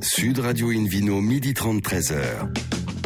Sud Radio Invino, midi 30, 13h.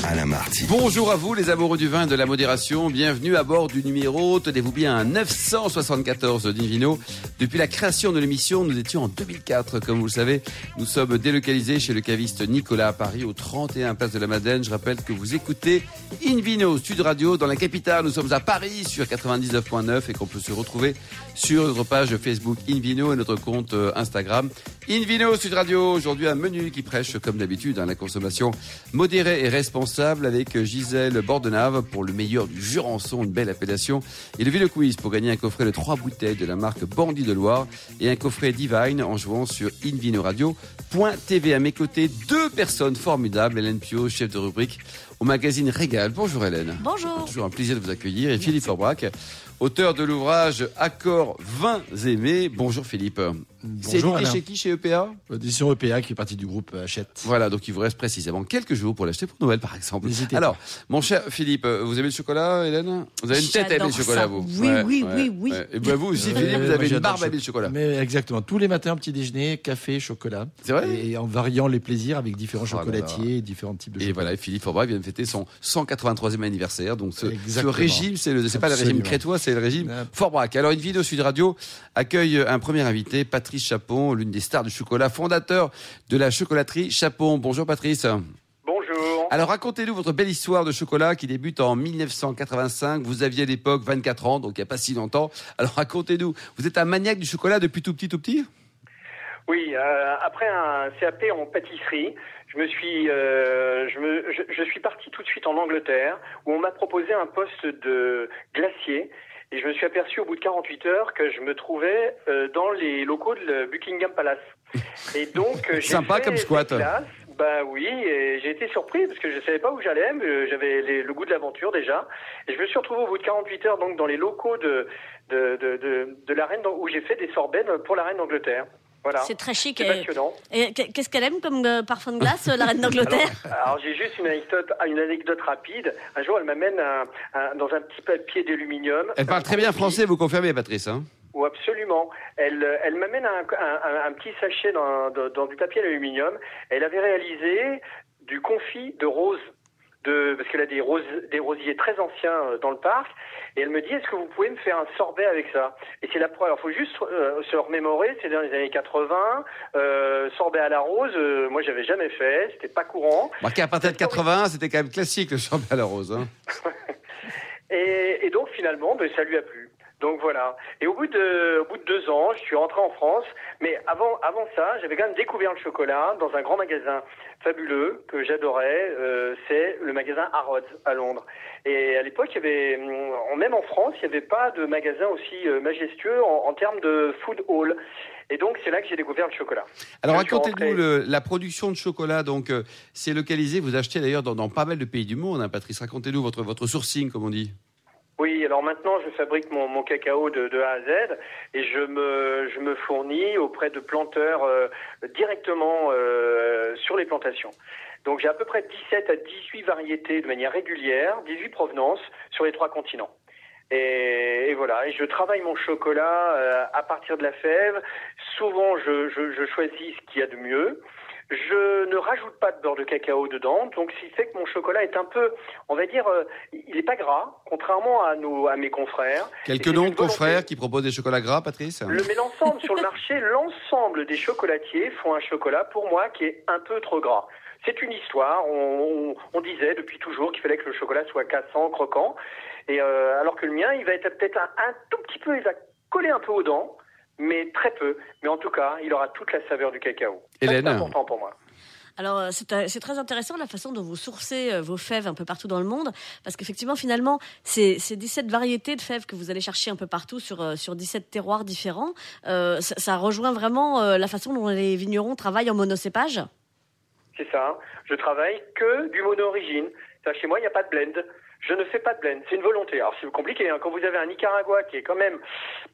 Alain Marty. Bonjour à vous les amoureux du vin et de la modération. Bienvenue à bord du numéro, tenez-vous bien, un 974 d'Invino. Depuis la création de l'émission, nous étions en 2004. Comme vous le savez, nous sommes délocalisés chez le caviste Nicolas à Paris, au 31 Place de la Madeleine. Je rappelle que vous écoutez Invino Sud Radio dans la capitale. Nous sommes à Paris sur 99.9 et qu'on peut se retrouver sur notre page Facebook Invino et notre compte euh, Instagram Invino Sud Radio. Aujourd'hui, un menu qui prêche, comme d'habitude, hein, la consommation modérée et responsable avec Gisèle Bordenave pour le meilleur du Jurançon, une belle appellation. Et le Ville Quiz pour gagner un coffret de trois bouteilles de la marque Bandit de Loire et un coffret Divine en jouant sur invinoradio.tv. À mes côtés, deux personnes formidables. Hélène Pio, chef de rubrique au magazine Régal. Bonjour Hélène. Bonjour. Toujours un plaisir de vous accueillir. Et Philippe Forbrac, auteur de l'ouvrage Accords vins aimés. Bonjour Philippe. C'est Bonjour, Alain. chez qui Chez EPA Édition EPA qui fait partie du groupe Hachette. Voilà, donc il vous reste précisément quelques jours pour l'acheter pour Noël par exemple. N'hésitez Alors, mon cher Philippe, vous aimez le chocolat, Hélène? Vous avez une tête à aimer le chocolat, ça. vous Oui, oui, oui, oui. Et ben vous aussi, Euh, Philippe, vous avez une barbe à aimer le chocolat. Mais exactement, tous les matins, petit déjeuner, café, chocolat. C'est vrai? Et en variant les plaisirs avec différents Oh chocolatiers, différents types de Et chocolat. voilà, Philippe Forbrac vient de fêter son 183e anniversaire. Donc ce, ce Exactement. régime, c'est le, c'est pas le régime crétois, c'est le régime Ah. Forbrac. Alors une vidéo Sud Radio accueille un premier invité, Patrice Chapon, l'une des stars du chocolat, fondateur de la chocolaterie Chapon. Bonjour Patrice. Bonjour. Alors racontez-nous votre belle histoire de chocolat qui débute en 1985. Vous aviez à l'époque 24 ans, donc il n'y a pas si longtemps. Alors racontez-nous, vous êtes un maniaque du chocolat depuis tout petit, tout petit? Oui, euh, après un CAP en pâtisserie, je me suis, euh, je, me, je, je suis parti tout de suite en Angleterre où on m'a proposé un poste de glacier et je me suis aperçu au bout de 48 heures que je me trouvais euh, dans les locaux de Buckingham Palace. Et donc euh, j'ai Sympa fait comme squat. classe. Bah oui, et j'ai été surpris parce que je savais pas où j'allais, mais euh, j'avais le goût de l'aventure déjà. Et je me suis retrouvé au bout de 48 heures donc dans les locaux de de, de, de, de la reine où j'ai fait des sorbets pour la reine d'Angleterre. Voilà. C'est très chic. C'est Et, passionnant. et qu'est-ce qu'elle aime comme euh, parfum de glace, euh, la reine d'Angleterre Alors j'ai juste une anecdote, une anecdote rapide. Un jour, elle m'amène un- un- dans un petit papier d'aluminium. Elle parle très bien français, vous confirmez Patrice hein? Ou absolument. Elle, euh, elle m'amène un, un- un- un petit sachet dans, dans- dans du papier d'aluminium. Elle avait réalisé du confit de rose. De, parce qu'elle a des, rosiers très anciens euh, dans le parc, et elle me dit est-ce que vous pouvez me faire un sorbet avec ça? Et c'est la première. Alors, faut juste euh, se remémorer, c'est dans les années 80, euh, sorbet à la rose. euh, moi, j'avais jamais fait, c'était pas courant. Marqué à partir de 81, c'était quand même classique le champagne à la rose. Hein. Et, et donc finalement, ben, ça lui a plu. Donc voilà. Et au bout de, au bout de deux ans, je suis rentré en France. Mais avant, avant ça, j'avais quand même découvert le chocolat dans un grand magasin fabuleux que j'adorais. Euh, c'est le magasin Harrods à Londres. Et à l'époque, il y avait, hum, même en France, il n'y avait pas de magasin aussi euh, majestueux en, en termes de food hall. Et donc c'est là que j'ai découvert le chocolat. Alors racontez-nous rentré- la production de chocolat. Donc euh, c'est localisé. Vous achetez d'ailleurs dans, dans pas mal de pays du monde, hein, Patrice. Racontez-nous votre votre sourcing, comme on dit. Oui, alors maintenant je fabrique mon, cacao de, A à Z et je me, je me fournis auprès de planteurs euh, directement euh, sur les plantations. Donc j'ai à peu près 17 à 18 variétés de manière régulière, 18 provenances sur les trois continents. Et, voilà, et je travaille mon chocolat euh, à partir de la fève. Souvent, je, je choisis ce qu'il y a de mieux. Je ne rajoute pas de beurre de cacao dedans, donc ce qui fait que mon chocolat est un peu, on va dire, euh, il n'est pas gras, contrairement à nos, à mes confrères. Quelques noms de confrères qui proposent des chocolats gras, Patrice Le, mais l'ensemble sur le marché, l'ensemble des chocolatiers font un chocolat pour moi qui est un peu trop gras. C'est une histoire. On, on- on disait depuis toujours qu'il fallait que le chocolat soit cassant, croquant, et euh, alors que le mien, il va être peut-être un, un tout petit peu, il va coller un peu aux dents, mais très peu. Mais en tout cas, il aura toute la saveur du cacao. C'est important pour moi. Alors, euh, c'est très intéressant la façon dont vous sourcez euh, vos fèves un peu partout dans le monde, parce qu'effectivement, finalement, c'est 17 variétés de fèves que vous allez chercher un peu partout sur, euh, sur 17 terroirs différents. Euh, ça, ça rejoint vraiment euh, la façon dont les vignerons travaillent en monocépage? C'est ça. Je travaille que du mono-origine. Chez moi, il n'y a pas de blend. Je ne fais pas de blend. C'est une volonté. Alors, c'est compliqué. hein. Quand vous avez un Nicaragua qui est quand même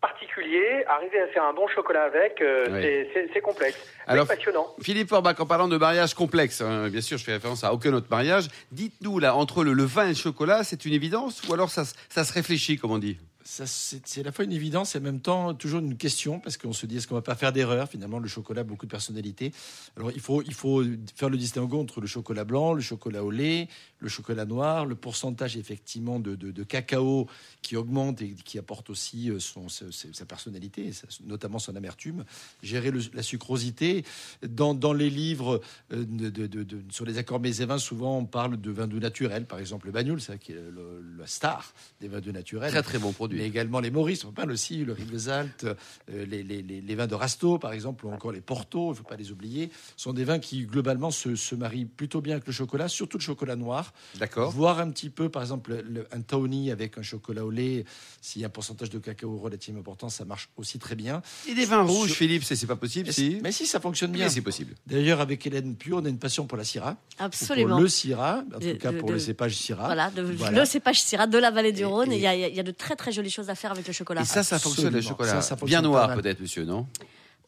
particulier, arriver à faire un bon chocolat avec, euh, Oui. c'est- complexe. Alors, Mais passionnant. Philippe Forbach, en parlant de mariage complexe, hein, bien sûr, je fais référence à aucun autre mariage. Dites-nous, là, entre le, le vin et le chocolat, c'est une évidence ou alors ça, se- ça se réfléchit, comme on dit? Ça, c'est c'est à la fois une évidence et en même temps toujours une question parce qu'on se dit est-ce qu'on va pas faire d'erreur Finalement, le chocolat a beaucoup de personnalité? Alors il faut, il faut faire le distinguo entre le chocolat blanc, le chocolat au lait, le chocolat noir, le pourcentage effectivement de, de- de cacao qui augmente et qui apporte aussi euh, son, sa, personnalité, notamment son amertume. Gérer le- la sucrosité. Dans, dans les livres euh, de, sur les accords mets et vins, souvent on parle de vins doux naturels, par exemple le Bagnoul, ça qui est le- la star des vins doux naturels. Très très bon produit. Mais également les Maurice, on parle aussi, le Rivesaltes, euh, les, les, les, les vins de Rasto, par exemple, ou encore les Porto, il ne faut pas les oublier, sont des vins qui, globalement, se, se marient plutôt bien avec le chocolat, surtout le chocolat noir. D'accord. Voire un petit peu, par exemple, le- un Tawny avec un chocolat au lait, s'il y a un pourcentage de cacao relativement important, ça marche aussi très bien. Et des vins rouges, Sur- Philippe, c'est c'est pas possible, Mais si si, mais si, ça fonctionne bien. C'est possible. D'ailleurs, avec Hélène Pure, on a une passion pour la Syrah. Absolument. Pour le Syrah, en De- tout cas de- pour le cépage Syrah. Voilà, de, Voilà. le cépage Syrah de la vallée du Rhône. Il y, a, il y a de très très jolies choses à faire avec le chocolat. Et ça, ça fonctionne le chocolat. Ça, ça Bien fonctionne pas noir peut-être, monsieur, non?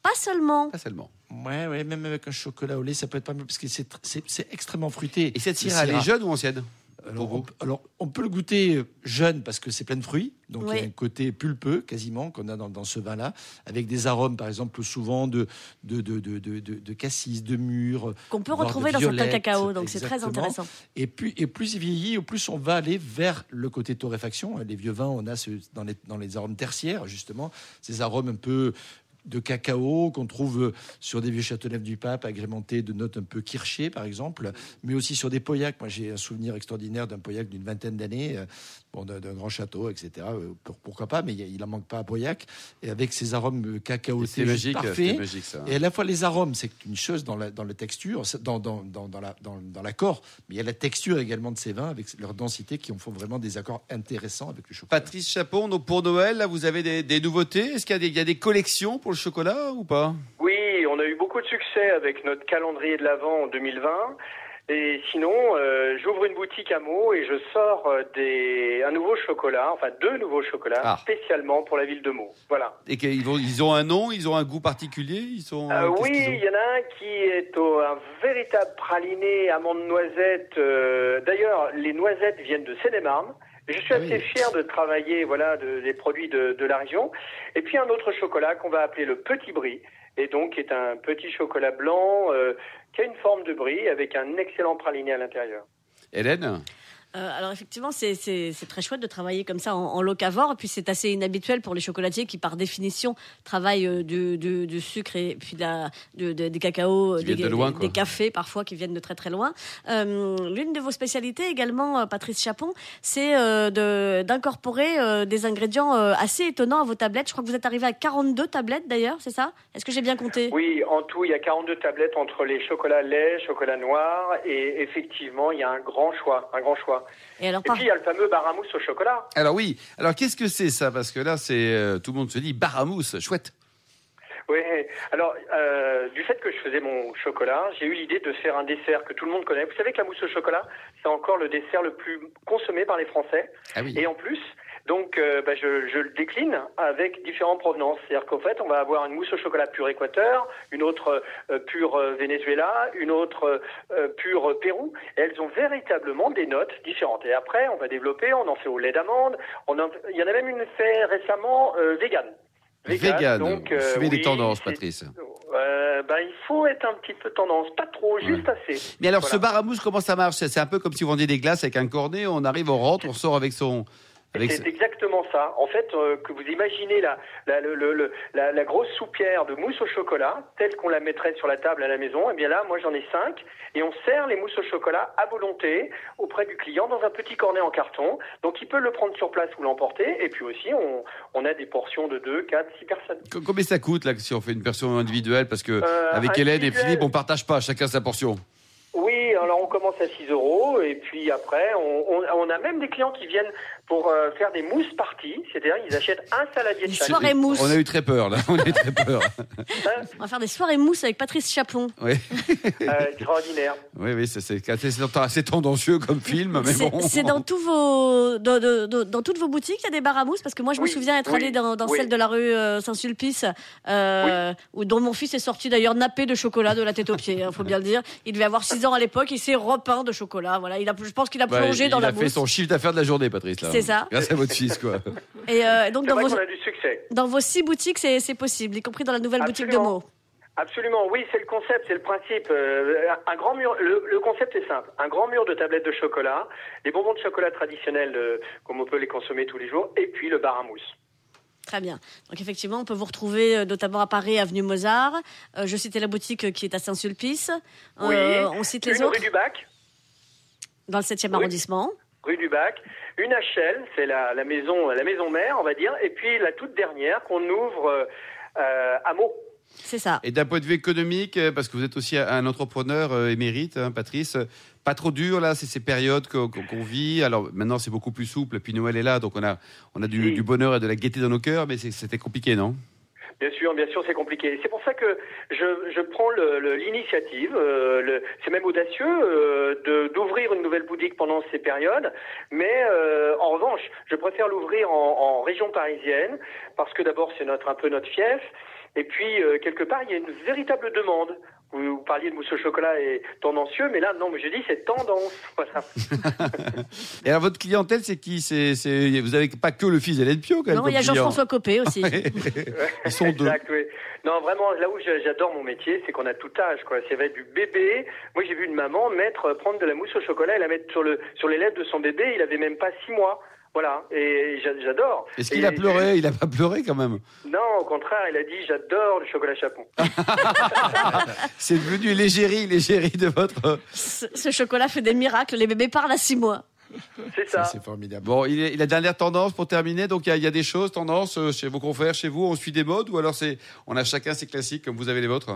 Pas seulement. Pas seulement. Ouais, ouais, même avec un chocolat au lait, ça peut être pas mal parce que c'est c'est c'est extrêmement fruité. Et cette syrah, elle est jeune ou ancienne Alors on, peut- alors, on peut le goûter jeune parce que c'est plein de fruits, donc il y a un côté pulpeux quasiment qu'on a dans, dans ce vin-là, avec des arômes par exemple souvent de, de, de, de, de, de- de cassis, de mûre. Qu'on peut retrouver dans certains cacaos, donc c'est très exactement. intéressant. Et plus, et plus il vieillit, au plus on va aller vers le côté torréfaction. Les vieux vins, on a ce, dans, les, dans les arômes tertiaires, justement, ces arômes un peu de cacao qu'on trouve sur des vieux Châteauneuf du Pape, agrémentés de notes un peu kirschées, par exemple, mais aussi sur des pauillacs. Moi, j'ai un souvenir extraordinaire d'un pauillac d'une vingtaine d'années, euh, bon, d'un grand château, etc. Euh, pour- pourquoi pas, mais il en manque pas à pauillac. Et avec ces arômes C'est cacaotés magique, parfaits. c'est magique ça. Et à la fois les arômes, c'est une chose dans la, dans la texture, c'est- dans, dans, dans, dans la- dans- dans l'accord, mais il y a la texture également de ces vins avec leur densité qui en font vraiment des accords intéressants avec le chocolat. Patrice Chapon, donc pour Noël, là, vous avez des, des nouveautés? Est-ce qu'il y, a des- il y a des collections pour le chocolat ou pas? Oui, on a eu beaucoup de succès avec notre calendrier de l'Avent en 2020. Et sinon, euh, j'ouvre une boutique à Meaux et je sors euh, des, un nouveau chocolat, enfin deux nouveaux chocolats, Ah. spécialement pour la ville de Meaux. Voilà. Et qu'ils vont- ils ont un nom, ils ont un goût particulier ils sont, Euh, oui, ont? il y en a un qui est au- un véritable praliné amande noisette. euh, D'ailleurs, les noisettes viennent de Seine-et-Marne. Je suis Ah assez oui. fier de travailler voilà de- des produits de, de la région. Et puis un autre chocolat qu'on va appeler le Petit Brie, et donc qui est un petit chocolat blanc euh, qui a une forme de brie avec un excellent praliné à l'intérieur. Hélène? Euh, alors effectivement, c'est- très chouette de travailler comme ça en, en locavore. Et puis c'est assez inhabituel pour les chocolatiers qui, par définition, travaillent euh, du, du- du sucre et puis de la- de- de- des cacaos, Qui des, viennent de loin, des- quoi. des cafés parfois qui viennent de très très loin. Euh, L'une de vos spécialités également, Patrice Chapon, c'est euh, de- d'incorporer euh, des ingrédients euh, assez étonnants à vos tablettes. Je crois que vous êtes arrivé à 42 tablettes d'ailleurs, c'est ça? Est-ce que j'ai bien compté? Oui, en tout, il y a 42 tablettes entre les chocolats lait, chocolat noir, et effectivement, il y a un grand choix, un grand choix. Et alors Et puis il y a le fameux baramousse au chocolat. Alors oui, alors qu'est-ce que c'est ça? Parce que là, c'est euh, tout le monde se dit baramousse, chouette. Oui, alors euh, du fait que je faisais mon chocolat, j'ai eu l'idée de faire un dessert que tout le monde connaît. Vous savez que la mousse au chocolat, c'est encore le dessert le plus consommé par les Français. Ah oui. Et en plus, donc euh, bah, je, je le décline avec différentes provenances. C'est-à-dire qu'en fait, on va avoir une mousse au chocolat pure Équateur, une autre euh, pure euh, Venezuela, une autre euh, pure Pérou. Et elles ont véritablement des notes différentes. Et après, on va développer, on en fait au lait d'amande. On en- Il y en a même une fait récemment euh, vegan. Vegan, donc, euh, suivez les oui, tendances, c'est- Patrice. euh, bah, il faut être un petit peu tendance, pas trop, juste assez. Mais alors, Voilà. ce baramousse, comment ça marche? C'est un peu comme si vous vendiez des glaces avec un cornet, on arrive, on rentre, on sort avec son... C'est exactement ça. En fait, euh, que vous imaginez la, la, le- le- le- la, la grosse soupière de mousse au chocolat, telle qu'on la mettrait sur la table à la maison, et bien là, moi j'en ai cinq, et on sert les mousses au chocolat à volonté auprès du client dans un petit cornet en carton. Donc il peut le prendre sur place ou l'emporter, et puis aussi on, on a des portions de 2, 4, 6 personnes. Co- Combien ça coûte là si on fait une version individuelle? Parce que Euh, avec Hélène et. Philippe, on partage pas chacun sa portion. Oui, alors on commence à 6 euros et puis après, on, on, on a même des clients qui viennent pour euh, faire des mousses parties, c'est-à-dire ils achètent un saladier de Des chaque. On a eu très peur là, on a eu très peur. On va faire des soirées mousse avec Patrice Chapon. Oui, Euh, extraordinaire. oui, oui, c'est c'est assez, assez tendancieux comme film, mais C'est bon. c'est dans tous vos dans, dans- dans- dans toutes vos boutiques il y a des bars à mousse? Parce que moi je me souviens être oui, allée dans, dans oui. celle de la rue euh, Saint-Sulpice euh, où dont mon fils est sorti d'ailleurs nappé de chocolat de la tête aux pieds il faut bien le dire il devait avoir 6 ans à l'époque il s'est repeint de chocolat voilà il a je pense qu'il a Ouais, plongé il dans a la fait mousse son chiffre d'affaires de la journée, Patrice. C'est ça. Grâce à votre fils, quoi. Et euh, donc dans vrai vos, a du succès. dans vos six boutiques, c'est c'est possible, y compris dans la nouvelle boutique de mots. Absolument, oui, c'est le concept, c'est le principe. Euh, un grand mur, le, le concept est simple. Un grand mur de tablettes de chocolat, les bonbons de chocolat traditionnels, euh, comme on peut les consommer tous les jours, et puis le bar à mousse. Très bien. Donc effectivement, on peut vous retrouver euh, notamment à Paris, avenue Mozart. Euh, je citais la boutique euh, qui est à Saint-Sulpice. Euh, Oui. on cite les Une autres rue du Bac, dans le 7e Oui. arrondissement. rue du Bac. Une HL, c'est la, la maison, la maison mère, on va dire. Et puis la toute dernière qu'on ouvre euh, à Meaux. C'est ça. Et d'un point de vue économique, parce que vous êtes aussi un entrepreneur euh, émérite, hein, Patrice, pas trop dur là, c'est ces périodes qu'on vit. Alors maintenant c'est beaucoup plus souple, puis Noël est là, donc on a, on a du, Oui. du bonheur et de la gaieté dans nos cœurs, mais c'était compliqué, non? Bien sûr, bien sûr, c'est compliqué. C'est pour ça que je, je prends l'initiative, euh, c'est même audacieux, euh, d'ouvrir une nouvelle boutique pendant ces périodes. Mais euh, en revanche, je préfère l'ouvrir en, en région parisienne parce que d'abord c'est notre un peu notre fief, et puis euh, quelque part il y a une véritable demande. Vous, vous parliez de mousse au chocolat et tendancieux, mais là non, mais je dis c'est tendance. Voilà. Et alors votre clientèle, c'est qui? C'est c'est- Vous avez pas que le fils d'Hélène Pio, quand même Non, il y a. Jean-François Copé aussi. Ils sont deux. Exact, oui. Non, vraiment, là où j'a- j'adore mon métier, c'est qu'on a tout âge, quoi. C'est être du bébé. Moi, j'ai vu une maman mettre, euh, prendre de la mousse au chocolat et la mettre sur le, sur les lèvres de son bébé. Il avait même pas six mois. Voilà. Et j'a- j'adore. Est-ce qu'il a pleuré? Il a pas pleuré quand même? Non, au contraire, il a dit, j'adore le chocolat chapon. C'est devenu l'égérie, l'égérie de votre. ce, ce chocolat fait des miracles. Les bébés parlent à six mois. C'est Ça, ça. c'est formidable. Bon, il, est, il a dernière tendance pour terminer. Donc il y y a des choses, tendances euh, chez vos confrères, chez vous. On suit des modes ou alors c'est, on a chacun ses classiques comme vous avez les vôtres?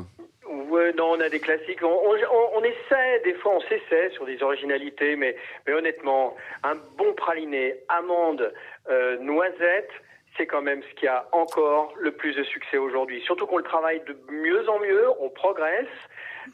On a des classiques. On essaie, des fois, on s'essaie sur des originalités, mais, mais honnêtement, un bon praliné, amande, euh, noisette, c'est quand même ce qui a encore le plus de succès aujourd'hui. Surtout qu'on le travaille de mieux en mieux, on progresse,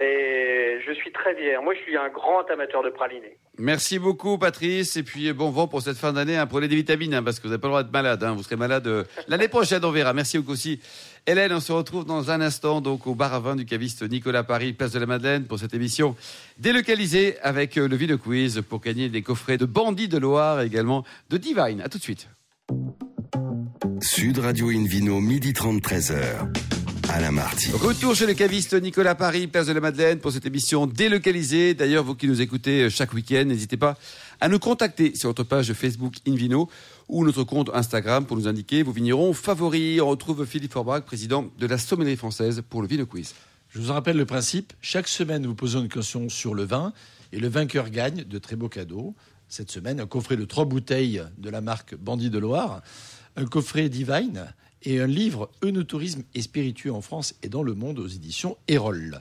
et je suis très fier. Moi, je suis un grand amateur de praliné. Merci beaucoup, Patrice. Et puis bon vent pour cette fin d'année. hein. Prenez des vitamines hein, parce que vous n'avez pas le droit d'être malade. hein. Vous serez malade euh, l'année prochaine, on verra. Merci beaucoup aussi. Hélène, on se retrouve dans un instant donc au bar à vin du caviste Nicolas Paris, place de la Madeleine, pour cette émission délocalisée avec euh, le Vino Quiz pour gagner des coffrets de Bandits de Loire et également de Divine. À tout de suite. Sud Radio Invino, midi 30, 13h. Alain Marty. Retour chez le caviste Nicolas Paris, place de la Madeleine, pour cette émission délocalisée. D'ailleurs, vous qui nous écoutez euh, chaque week-end, n'hésitez pas à nous contacter sur notre page Facebook Invino ou notre compte Instagram pour nous indiquer vos vignerons favoris. On retrouve Philippe Forbach, président de la Sommellerie française pour le Vino Quiz. Je vous en rappelle le principe. Chaque semaine, nous posons une question sur le vin et le vainqueur gagne de très beaux cadeaux. Cette semaine, un coffret de trois bouteilles de la marque Bandit de Loire, un coffret Divine et un livre Eunotourisme et spiritueux en France et dans le monde aux éditions Erol.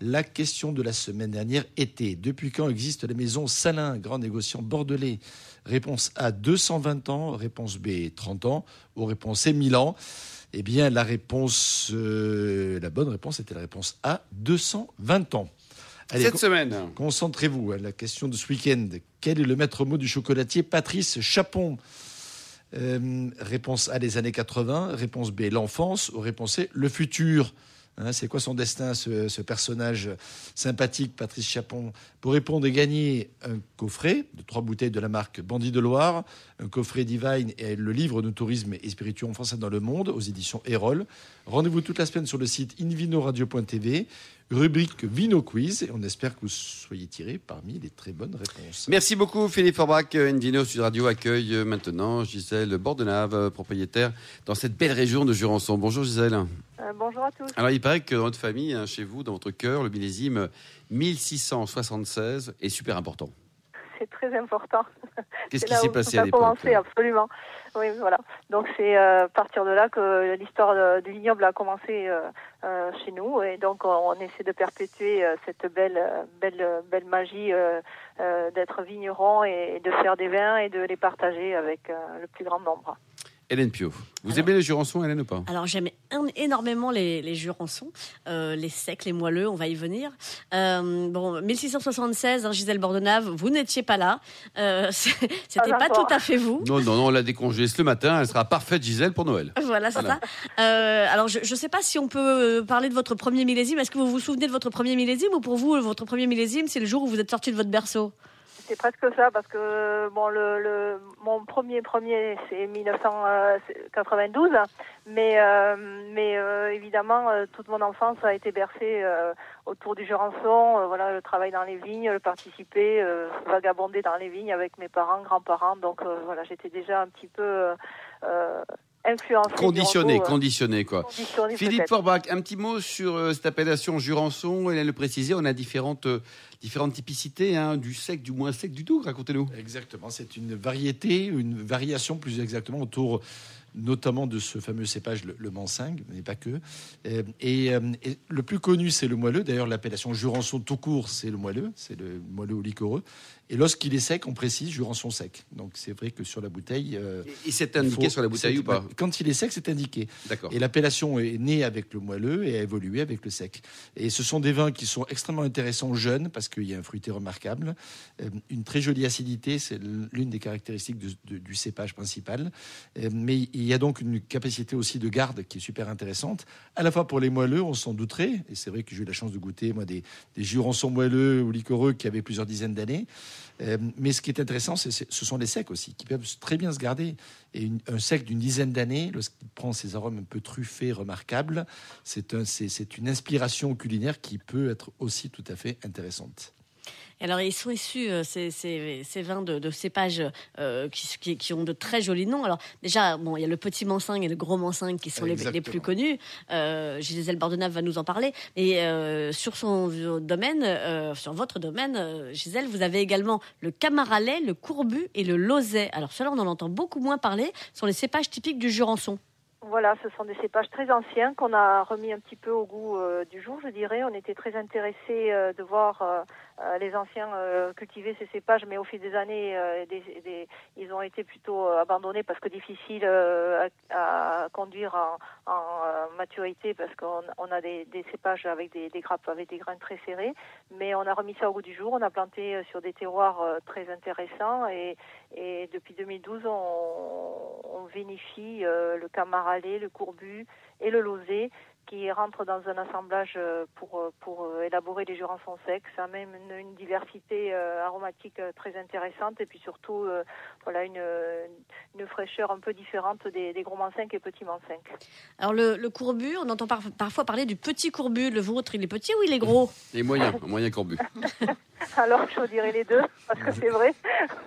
La question de la semaine dernière était depuis quand existe la maison Salin, grand négociant bordelais? Réponse A 220 ans, réponse B 30 ans, ou réponse C 1000 ans. Eh bien, la réponse, euh, la bonne réponse était la réponse A 220 ans. Allez, Cette con- semaine, Concentrez-vous à la question de ce week-end. Quel est le maître mot du chocolatier Patrice Chapon? Euh, Réponse A, les années 80. Réponse B, l'enfance. Ou réponse C, le futur. Hein, c'est quoi son destin, ce, personnage sympathique, Patrice Chapon Pour répondre et gagner un coffret de trois bouteilles de la marque Bandit de Loire, un coffret Divine et le livre de tourisme et spiritueux en français dans le monde aux éditions Erol. Rendez-vous toute la semaine sur le site invinoradio.tv, rubrique Vino Quiz, et on espère que vous soyez tirés parmi les très bonnes réponses. Merci beaucoup Philippe Forbach. Invino Sud Radio accueille euh, maintenant Gisèle Bordenave, euh, propriétaire dans cette belle région de Jurançon. Bonjour Gisèle. Euh, bonjour à tous. Alors il paraît que dans votre famille, hein, chez vous, dans votre cœur, le millésime 1676 est super important. C'est très important. Qu'est-ce qui s'est passé tout à l'époque commencé, absolument. Oui, voilà. Donc c'est euh, à partir de là que l'histoire du vignoble a commencé euh, euh, chez nous, et donc on, on essaie de perpétuer cette belle, belle, belle magie d'être vigneron et de faire des vins et de les partager avec le plus grand nombre. Hélène Pio. Vous Alors- aimez les Jurançon, Hélène, ou pas? Alors j'aime énormément les, les jurançons, euh, les secs, les moelleux, on va y venir. Euh, bon, 1676, hein, Gisèle Bordenave, vous n'étiez pas là. Euh, C'était Pas tout à fait vous. Non, non, non, on l'a décongelée ce matin. Elle sera parfaite, Gisèle, pour Noël. Voilà, c'est Voilà. ça. Euh, alors, je ne sais pas si on peut parler de votre premier millésime. Est-ce que vous vous souvenez de votre premier millésime ou pour vous, votre premier millésime, c'est le jour où vous êtes sorti de votre berceau? C'est presque ça parce que bon le, le mon premier premier c'est 1992 mais euh, mais euh, évidemment euh, toute mon enfance a été bercée autour du Jurançon voilà le travail dans les vignes le participer vagabonder dans les vignes avec mes parents grands-parents donc voilà j'étais déjà un petit peu influencé. Conditionné, conditionné quoi. Philippe Forbach, un petit mot sur cette appellation Jurançon. Elle le précisé, on a différentes différentes typicités hein, du sec, du moins sec, du doux. Racontez-nous. Exactement, c'est une variété, une variation plus exactement autour notamment de ce fameux cépage, le, le Mansing, mais pas que. Euh, et, euh, et, le plus connu, c'est le moelleux. D'ailleurs, l'appellation Jurançon tout court, c'est le moelleux, c'est le moelleux au liquoreux. Et lorsqu'il est sec, on précise Jurançon sec. Donc c'est vrai que sur la bouteille. Euh, et c'est indiqué sur la bouteille ou pas Quand il est sec, c'est indiqué. D'accord. Et l'appellation est née avec le moelleux et a évolué avec le sec. Et ce sont des vins qui sont extrêmement intéressants jeunes parce qu'il y a un fruité remarquable, une très jolie acidité, c'est l'une des caractéristiques de, de, du cépage principal. Mais il y a donc une capacité aussi de garde qui est super intéressante, à la fois pour les moelleux, on s'en douterait. Et c'est vrai que j'ai eu la chance de goûter moi des, des Jurançons moelleux ou liquoreux qui avaient plusieurs dizaines d'années. Euh, mais ce qui est intéressant, c'est, ce sont les secs aussi, qui peuvent très bien se garder. Et un sec d'une dizaine d'années, lorsqu'il prend ces arômes un peu truffés, remarquables, c'est une inspiration culinaire qui peut être aussi tout à fait intéressante. Alors, ils sont issus, euh, ces, ces, ces, vins de, de cépages euh, qui, qui, qui, ont de très jolis noms. Alors, déjà, bon, il y a le petit Mansingue et le gros Mansingue qui sont les, les, plus connus. Euh, Gisèle Bordenave va nous en parler. Et euh, sur son domaine, euh, sur votre domaine, Gisèle, vous avez également le Camaralet, le Courbu et le Lozet. Alors, cela, on en entend beaucoup moins parler. Ce sont les cépages typiques du Jurançon. Voilà, ce sont des cépages très anciens qu'on a remis un petit peu au goût euh, du jour, je dirais. On était très intéressés euh, de voir euh les anciens euh, cultiver ces cépages, mais au fil des années, euh, ils ont été plutôt abandonnés parce que difficiles à, conduire en, maturité parce qu'on on a des, cépages avec des, grappes avec des grains très serrés. Mais on a remis ça au goût du jour. On a planté sur des terroirs très intéressants et, et depuis 2012, on, on vinifie le camarade le courbu et le lozé qui rentrent dans un assemblage pour, pour élaborer des jurançons secs. Ça a même une, une diversité euh, aromatique très intéressante et puis surtout euh, voilà une, une fraîcheur un peu différente des, des gros mancinques et petits mancinques. Alors le, le courbu, on entend par, parfois parler du petit courbu. Le vôtre, il est petit ou il est gros? Il est moyen, moyen courbu. Alors, je dirais les deux, parce que c'est vrai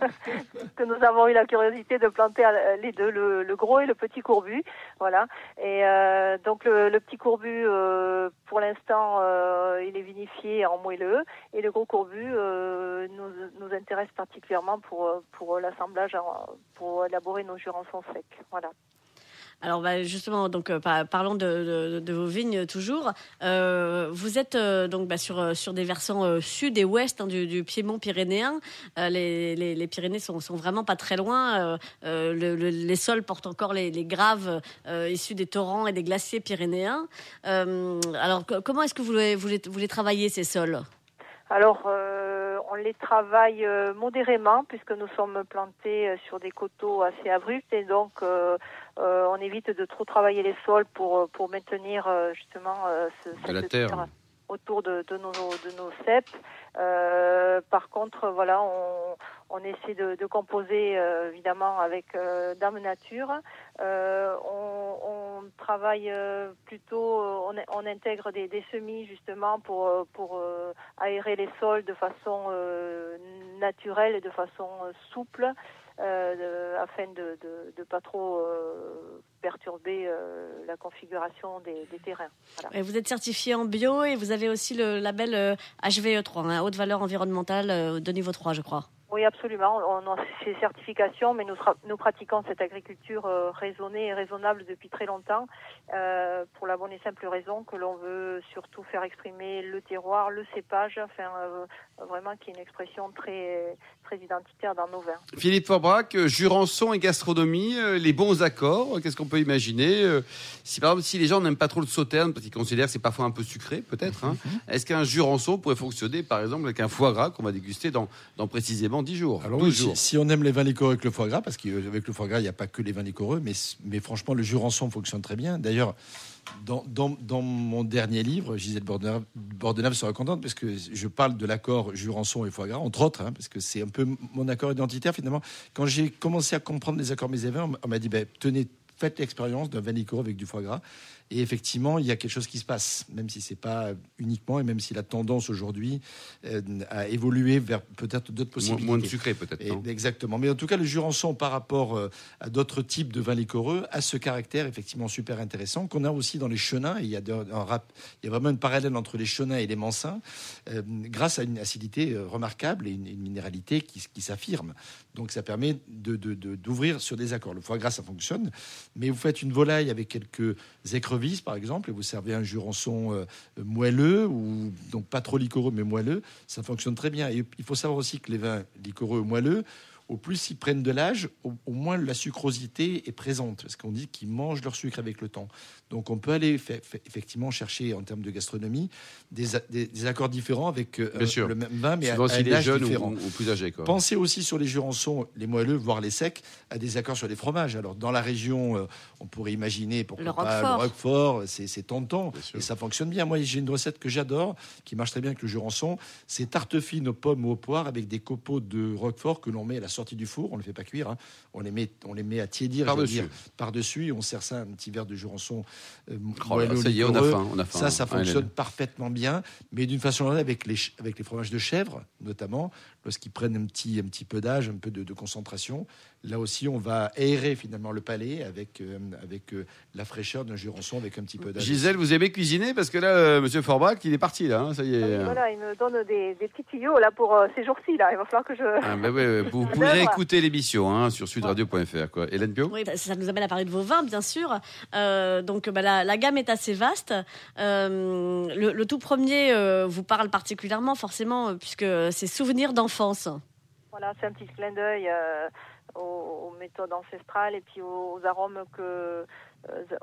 que nous avons eu la curiosité de planter les deux, le, le gros et le petit courbu. Voilà. Et euh, donc, le, le, petit courbu, euh, pour l'instant, euh, il est vinifié en moelleux. Et le gros courbu euh, nous, nous intéresse particulièrement pour, pour l'assemblage, pour élaborer nos jurançons secs. Voilà. Alors bah, justement, donc euh, parlons de, vos vignes toujours. Euh, vous êtes euh, donc bah, sur sur des versants sud et ouest hein, du, Piémont pyrénéen. Les, Pyrénées sont, sont vraiment pas très loin. Le, le, les sols portent encore les, graves issus des torrents et des glaciers pyrénéens. alors comment est-ce que vous les, vous travaillez ces sols? Alors, on les travaille modérément puisque nous sommes plantés sur des coteaux assez abrupts et donc on évite de trop travailler les sols pour pour maintenir justement ce, de la terre autour de, de, nos de nos cèpes. par contre, voilà, on, on essaie de, de composer évidemment avec Dame Nature. on, on travaille plutôt, on, on intègre des, des, semis justement pour pour aérer les sols de façon euh, naturelle et de façon euh, souple euh, afin de, de, pas trop euh, perturber euh, la configuration des, terrains. Et vous êtes certifié en bio et vous avez aussi le label HVE3, hein, haute valeur environnementale de niveau 3, je crois. Oui, absolument. On a ces certifications, mais nous, nous pratiquons cette agriculture euh, raisonnée et raisonnable depuis très longtemps, euh, pour la bonne et simple raison que l'on veut surtout faire exprimer le terroir, le cépage, enfin euh, vraiment qui est une expression très très identitaire dans nos vins. Philippe Forbrac, Jurançon et gastronomie, les bons accords, qu'est-ce qu'on peut imaginer Si par exemple, si les gens n'aiment pas trop le sauterne, parce qu'ils considèrent que c'est parfois un peu sucré, peut-être, hein, est-ce qu'un Jurançon pourrait fonctionner, par exemple, avec un foie gras qu'on va déguster dans, dans précisément seulement 10 jours. Alors 12 oui, jours. si, si on aime les vins liquoreux avec le foie gras, parce qu'avec le foie gras, il n'y a pas que les vins liquoreux, mais, mais franchement, le jurançon fonctionne très bien. D'ailleurs, dans, dans- dans mon dernier livre, Gisèle Bordenave, Bordenave sera contente, parce que je parle de l'accord jurançon et foie gras, entre autres, hein, parce que c'est un peu mon accord identitaire finalement. Quand j'ai commencé à comprendre les accords mes vins, on m'a dit, ben, tenez, faites l'expérience d'un vin liquoreux avec du foie gras. Et effectivement, il y a quelque chose qui se passe, même si c'est pas uniquement, et même si la tendance aujourd'hui euh, a évolué vers peut-être d'autres possibilités. moins de sucré peut-être. Exactement. Mais en tout cas, le jurançon par rapport euh, à d'autres types de vins liquoreux a ce caractère effectivement super intéressant qu'on a aussi dans les chenins. Et il y a de- un rap, il y a vraiment une parallèle entre les chenins et les mansins, euh, grâce à une acidité remarquable et une, une minéralité qui, qui s'affirme. Donc ça permet de- de- de- d'ouvrir sur des accords. Le foie gras, ça fonctionne. Mais vous faites une volaille avec quelques par exemple, et vous servez un jurançon euh, moelleux, ou donc pas trop liquoreux, mais moelleux, ça fonctionne très bien. Et il faut savoir aussi que les vins liquoreux ou moelleux, au plus ils prennent de l'âge, au, au moins la sucrosité est présente, parce qu'on dit qu'ils mangent leur sucre avec le temps. Donc on peut aller fait- fait- effectivement chercher en termes de gastronomie des, a- des- des accords différents avec euh, Bien sûr. le même vin, mais à, Suivant à les âge jeunes ou, différent. ou plus âgés. Quoi. Pensez aussi sur les jurançons, les moelleux, voire les secs, à des accords sur les fromages. Alors, dans la région, euh, on pourrait imaginer pourquoi Le pas Roquefort. le Roquefort, c'est c'est tentant et ça fonctionne bien. Moi, j'ai une recette que j'adore, qui marche très bien avec le jurançon. C'est tarte fine aux pommes ou aux poires avec des copeaux de Roquefort que l'on met à la sortie du four. On ne les fait pas cuire, hein. on, les met, on les met à tiédir Par-dessus. par-dessus on sert ça un petit verre de jurançon. euh, Oh là, ça y est, on a faim. On a faim Ça, ça hein, fonctionne parfaitement bien, mais d'une façon générale avec les, avec les fromages de chèvre, notamment, lorsqu'ils prennent un petit, un petit peu d'âge, un peu de, de concentration. Là aussi, on va aérer finalement le palais avec, euh, avec euh, la fraîcheur d'un jurançon avec un petit peu d'âge. Gisèle, vous aimez cuisiner? Parce que là, euh, Monsieur Forbach, il est parti là. hein, ça y est. Et Voilà, il me donne des, des petits tuyaux là pour euh, ces jours-ci là. Il va falloir que je. Ah, ouais, ouais, vous pourrez J'adore. écouter l'émission hein, sur sudradio.fr. Quoi. Hélène Pio Oui, bah, ça nous amène à parler de vos vins, bien sûr. Euh, donc, bah, la, la gamme est assez vaste. Euh, le, le tout premier euh, vous parle particulièrement, forcément, puisque c'est Souvenirs d'enfance. Voilà, c'est un petit clin d'œil euh, aux, aux méthodes ancestrales et puis aux, aux arômes que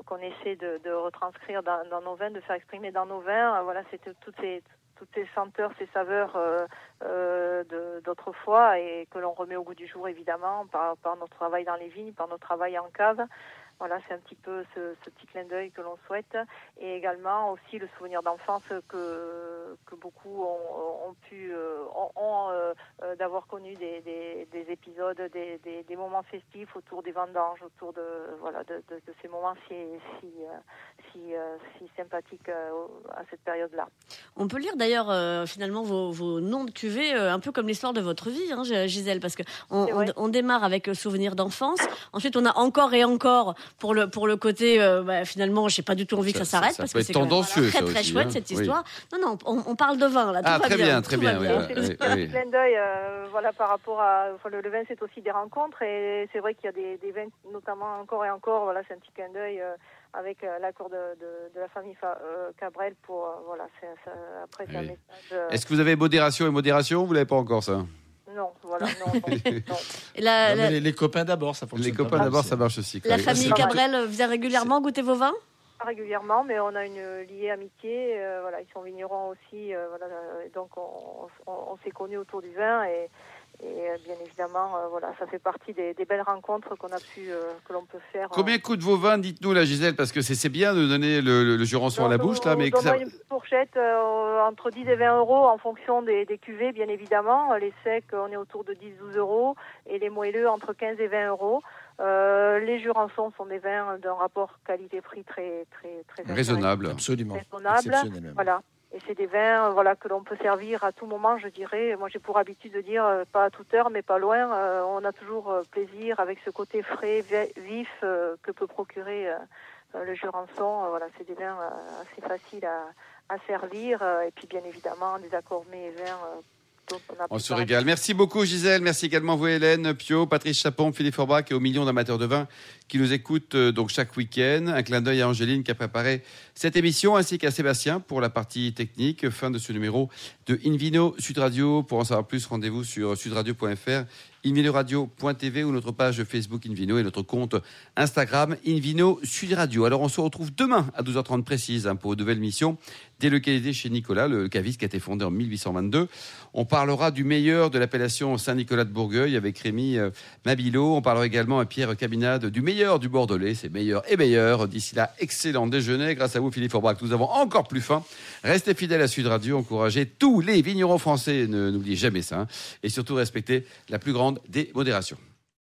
qu'on essaie de, de retranscrire dans, dans nos vins, de faire exprimer dans nos vins. Voilà, c'était toutes ces toutes ces senteurs, ces saveurs euh, euh, d'autrefois et que l'on remet au goût du jour évidemment par, par notre travail dans les vignes, par notre travail en cave. Voilà, c'est un petit peu ce, ce petit clin d'œil que l'on souhaite et également aussi le souvenir d'enfance que, que beaucoup ont, ont pu euh, ont, ont, euh, euh, d'avoir connu des, des, des épisodes, des, des, des moments festifs autour des vendanges, autour de voilà de, de, de ces moments si si euh, si, euh, si sympathiques euh, à cette période-là. On peut lire d'ailleurs euh, finalement vos, vos noms de cuvées euh, un peu comme l'histoire de votre vie, hein, Gisèle, parce que on, démarre avec euh, Souvenirs d'enfance. Ensuite, on a encore et encore pour le pour le côté euh, bah, finalement, j'ai pas du tout envie que Ça- s'arrête parce que c'est très très aussi, chouette hein. cette Oui. histoire. Non non, on, on parle de vin là. Tout Ah, va très bien, bien, très va bien, oui, oui, oui. clin d'œil, euh, voilà, par rapport à enfin, le, le vin, c'est aussi des rencontres et c'est vrai qu'il y a des, des vins, notamment encore et encore, voilà, c'est un petit clin d'œil euh, avec euh, l'accord de, de, de la famille Fa- euh, Cabrel pour, euh, voilà, c'est, c'est- après c'est un message. euh, Est-ce que vous avez modération et modération Vous l'avez pas encore ça? Non, voilà, non, non, non. Et la, Non, mais la, les, les copains d'abord, ça fonctionne. Les copains d'abord, aussi. ça marche aussi. la famille Cabrel vient régulièrement goûter vos vins? Pas régulièrement, mais on a une liée amitié. euh, voilà, ils sont vignerons aussi. euh, voilà, euh, donc on, on, on s'est connus autour du vin et, et euh, bien évidemment, euh, voilà, ça fait partie des, des belles rencontres qu'on a pu, euh, que l'on peut faire. euh, Combien coûtent vos vins Dites-nous là, Gisèle, parce que c'est bien de donner le, le, le jurançon à la bouche là, mais que ça... une fourchette euh, entre 10 et 20 euros en fonction des, des cuvées, bien évidemment. Les secs, on est autour de 10-12 euros et les moelleux entre 15 et 20 euros. Euh, les jurançons sont des vins d'un rapport qualité-prix très très très raisonnable. Absolument. Raisonnable. Voilà. Et c'est des vins, euh, voilà, que l'on peut servir à tout moment, je dirais. Moi, j'ai pour habitude de dire, euh, pas à toute heure, mais pas loin. euh, on a toujours plaisir avec ce côté frais, vi- vif euh, que peut procurer le jurançon. Voilà, c'est des vins euh, assez faciles à, à servir. et puis, bien évidemment, des accords mets et vins on se régale. Merci beaucoup Gisèle, merci également vous Hélène, Pio, Patrice Chapon, Philippe Forbach et aux millions d'amateurs de vin qui nous écoutent euh, donc chaque week-end. Un clin d'œil à Angéline qui a préparé cette émission ainsi qu'à Sébastien pour la partie technique. Fin de ce numéro de Invino Sud Radio. Pour en savoir plus, rendez-vous sur sudradio.fr invinoradio.tv ou notre page Facebook Invino et notre compte Instagram Invino Sud Radio. Alors on se retrouve demain à 12h30 précise hein, pour une nouvelle mission délocalisée chez Nicolas, le caviste qui a été fondé en 1822. On parlera du meilleur de l'appellation Saint-Nicolas de Bourgueil avec Rémi euh, Mabilo. On parlera également à Pierre Cabinade du meilleur du Bordelais. C'est meilleur et meilleur. D'ici là, excellent déjeuner. Grâce à vous, Philippe Aubrac, nous avons encore plus faim. Restez fidèles à Sud Radio. Encouragez tous les vignerons français. Ne- N'oubliez jamais ça. hein. Et surtout, respectez la plus grande des modérations.